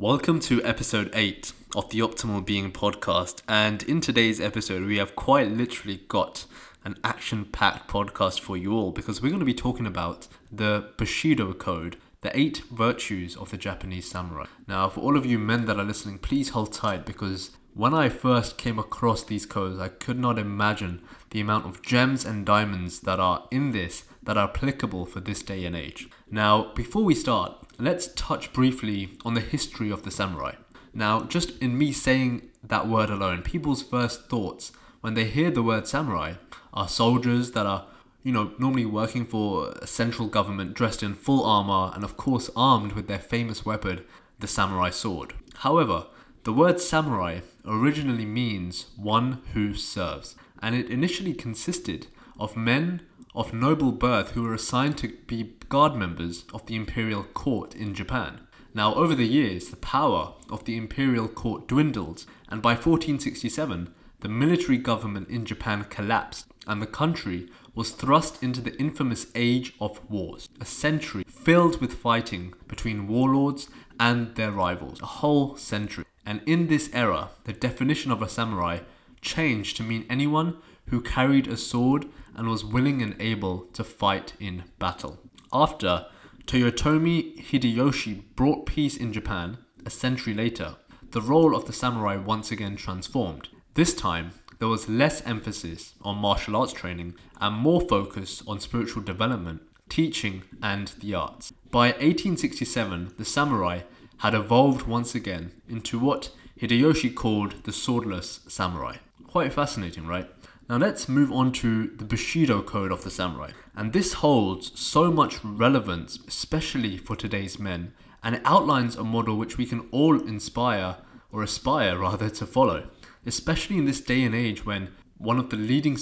Welcome to episode 8 of the Optimal Being podcast. And in today's episode, we have quite literally got an action packed podcast for you all because we're going to be talking about the Bushido Code, the eight virtues of the Japanese samurai. Now, for all of you men that are listening, please hold tight because when I first came across these codes, I could not imagine the amount of gems and diamonds that are in this that are applicable for this day and age. Now, before we start, let's touch briefly on the history of the samurai. Now, just in me saying that word alone, people's first thoughts when they hear the word samurai are soldiers that are, you know, normally working for a central government dressed in full armor and, of course, armed with their famous weapon, the samurai sword. However, the word samurai originally means one who serves, and it initially consisted of men of noble birth who were assigned to be guard members of the imperial court in Japan. Now, over the years, the power of the imperial court dwindled, and by 1467, the military government in Japan collapsed, and the country was thrust into the infamous Age of Wars, a century filled with fighting between warlords and their rivals, a whole century. And in this era, the definition of a samurai changed to mean anyone who carried a sword and was willing and able to fight in battle. After Toyotomi Hideyoshi brought peace in Japan, a century later, the role of the samurai once again transformed. This time, there was less emphasis on martial arts training and more focus on spiritual development, teaching, and the arts. By 1867, the samurai had evolved once again into what Hideyoshi called the swordless samurai. Quite fascinating, right? Now let's move on to the Bushido code of the samurai. And this holds so much relevance, especially for today's men, and it outlines a model which we can all inspire, or aspire rather, to follow. Especially in this day and age when one of the leading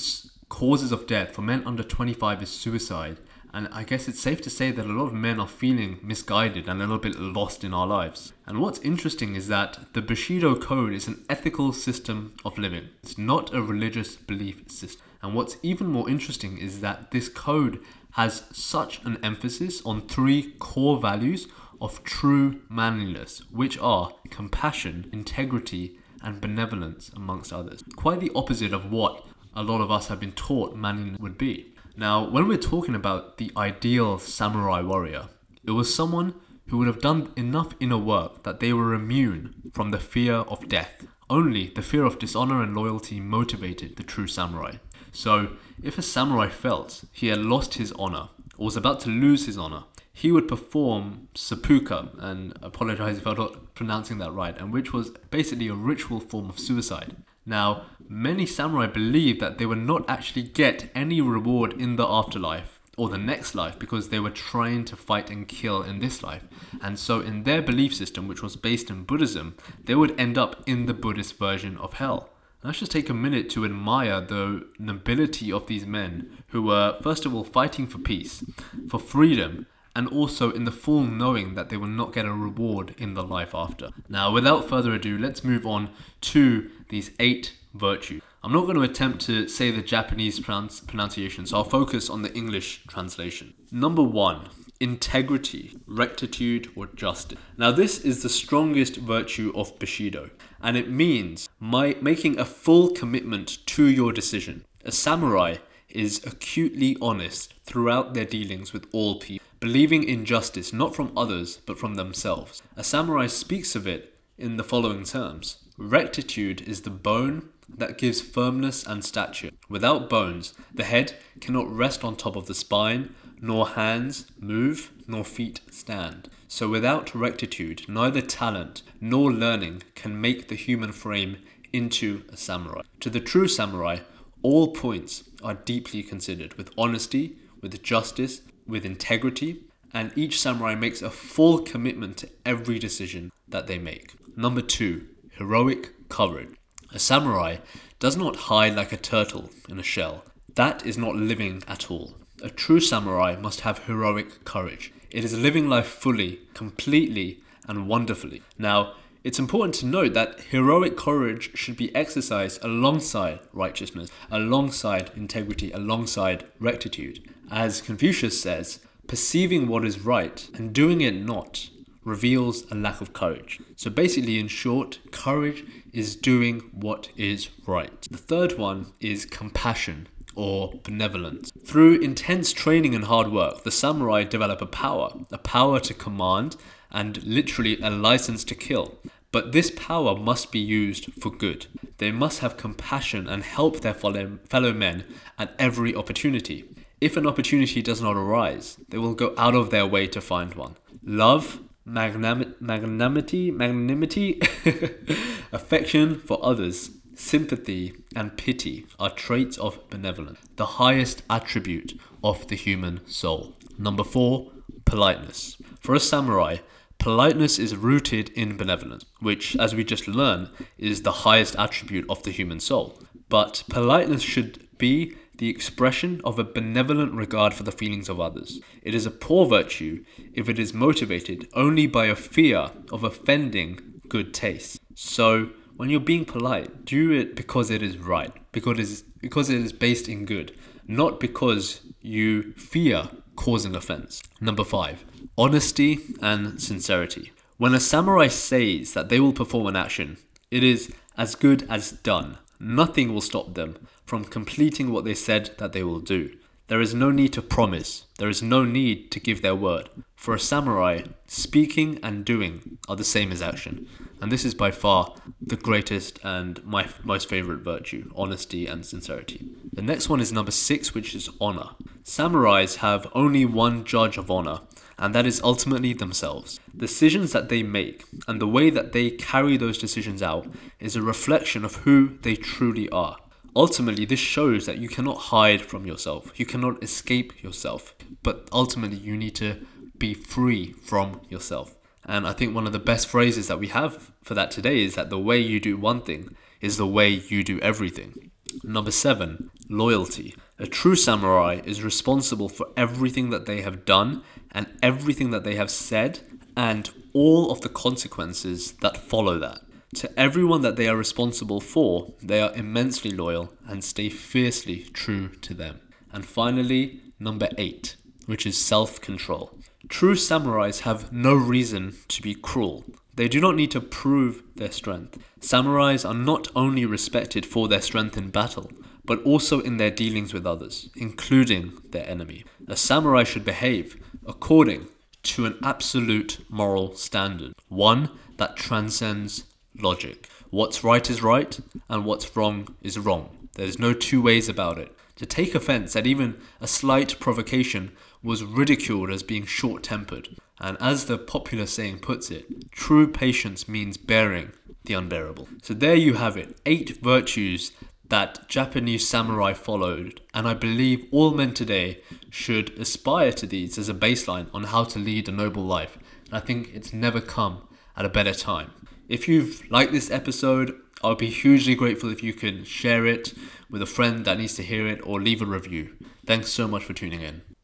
causes of death for men under 25 is suicide, and I guess it's safe to say that a lot of men are feeling misguided and a little bit lost in our lives. And what's interesting is that the Bushido Code is an ethical system of living, it's not a religious belief system. And what's even more interesting is that this code has such an emphasis on three core values of true manliness, which are compassion, integrity, and benevolence, amongst others. Quite the opposite of what a lot of us have been taught manliness would be. Now, when we're talking about the ideal samurai warrior, it was someone who would have done enough inner work that they were immune from the fear of death. Only the fear of dishonor and loyalty motivated the true samurai. So, if a samurai felt he had lost his honor or was about to lose his honor, he would perform seppuku, and apologize if I'm not pronouncing that right, and which was basically a ritual form of suicide. Now, many samurai believed that they would not actually get any reward in the afterlife or the next life because they were trying to fight and kill in this life. And so, in their belief system, which was based in Buddhism, they would end up in the Buddhist version of hell. Let's just take a minute to admire the nobility of these men who were, first of all, fighting for peace, for freedom, and also in the full knowing that they will not get a reward in the life after. Now, without further ado, let's move on to these eight virtues. I'm not going to attempt to say the Japanese pronunciation, so I'll focus on the English translation. Number one, integrity, rectitude, or justice. Now, this is the strongest virtue of Bushido, and it means my, making a full commitment to your decision. A samurai is acutely honest throughout their dealings with all people, believing in justice not from others but from themselves. A samurai speaks of it in the following terms Rectitude is the bone that gives firmness and stature. Without bones, the head cannot rest on top of the spine, nor hands move, nor feet stand. So without rectitude, neither talent nor learning can make the human frame into a samurai. To the true samurai, all points are deeply considered with honesty, with justice, with integrity, and each samurai makes a full commitment to every decision that they make. Number two, heroic courage. A samurai does not hide like a turtle in a shell. That is not living at all. A true samurai must have heroic courage. It is living life fully, completely, and wonderfully. Now, it's important to note that heroic courage should be exercised alongside righteousness, alongside integrity, alongside rectitude. As Confucius says, perceiving what is right and doing it not reveals a lack of courage. So basically, in short, courage is doing what is right. The third one is compassion or benevolence. Through intense training and hard work, the samurai develop a power, a power to command, and literally a license to kill. But this power must be used for good. They must have compassion and help their fellow men at every opportunity. If an opportunity does not arise, they will go out of their way to find one. Love, magnanimity, magnanimity, affection for others, sympathy, and pity are traits of benevolence, the highest attribute of the human soul. Number four, politeness. For a samurai, politeness is rooted in benevolence, which, as we just learned, is the highest attribute of the human soul. But politeness should be the expression of a benevolent regard for the feelings of others. It is a poor virtue if it is motivated only by a fear of offending good taste. So, when you're being polite, do it because it is right, because it is, because it is based in good, not because you fear causing offense. Number five, honesty and sincerity. When a samurai says that they will perform an action, it is as good as done. Nothing will stop them from completing what they said that they will do. There is no need to promise, there is no need to give their word. For a samurai, speaking and doing are the same as action. And this is by far the greatest and my most favorite virtue honesty and sincerity. The next one is number six, which is honor. Samurais have only one judge of honor, and that is ultimately themselves. Decisions that they make and the way that they carry those decisions out is a reflection of who they truly are. Ultimately, this shows that you cannot hide from yourself, you cannot escape yourself, but ultimately, you need to be free from yourself. And I think one of the best phrases that we have for that today is that the way you do one thing is the way you do everything. Number seven, loyalty. A true samurai is responsible for everything that they have done and everything that they have said and all of the consequences that follow that. To everyone that they are responsible for, they are immensely loyal and stay fiercely true to them. And finally, number eight, which is self control. True samurais have no reason to be cruel. They do not need to prove their strength. Samurais are not only respected for their strength in battle, but also in their dealings with others, including their enemy. A samurai should behave according to an absolute moral standard, one that transcends logic. What's right is right, and what's wrong is wrong. There's no two ways about it. To take offense at even a slight provocation was ridiculed as being short tempered. And as the popular saying puts it, true patience means bearing the unbearable. So there you have it eight virtues that Japanese samurai followed, and I believe all men today should aspire to these as a baseline on how to lead a noble life. And I think it's never come at a better time. If you've liked this episode, I would be hugely grateful if you can share it with a friend that needs to hear it or leave a review. Thanks so much for tuning in.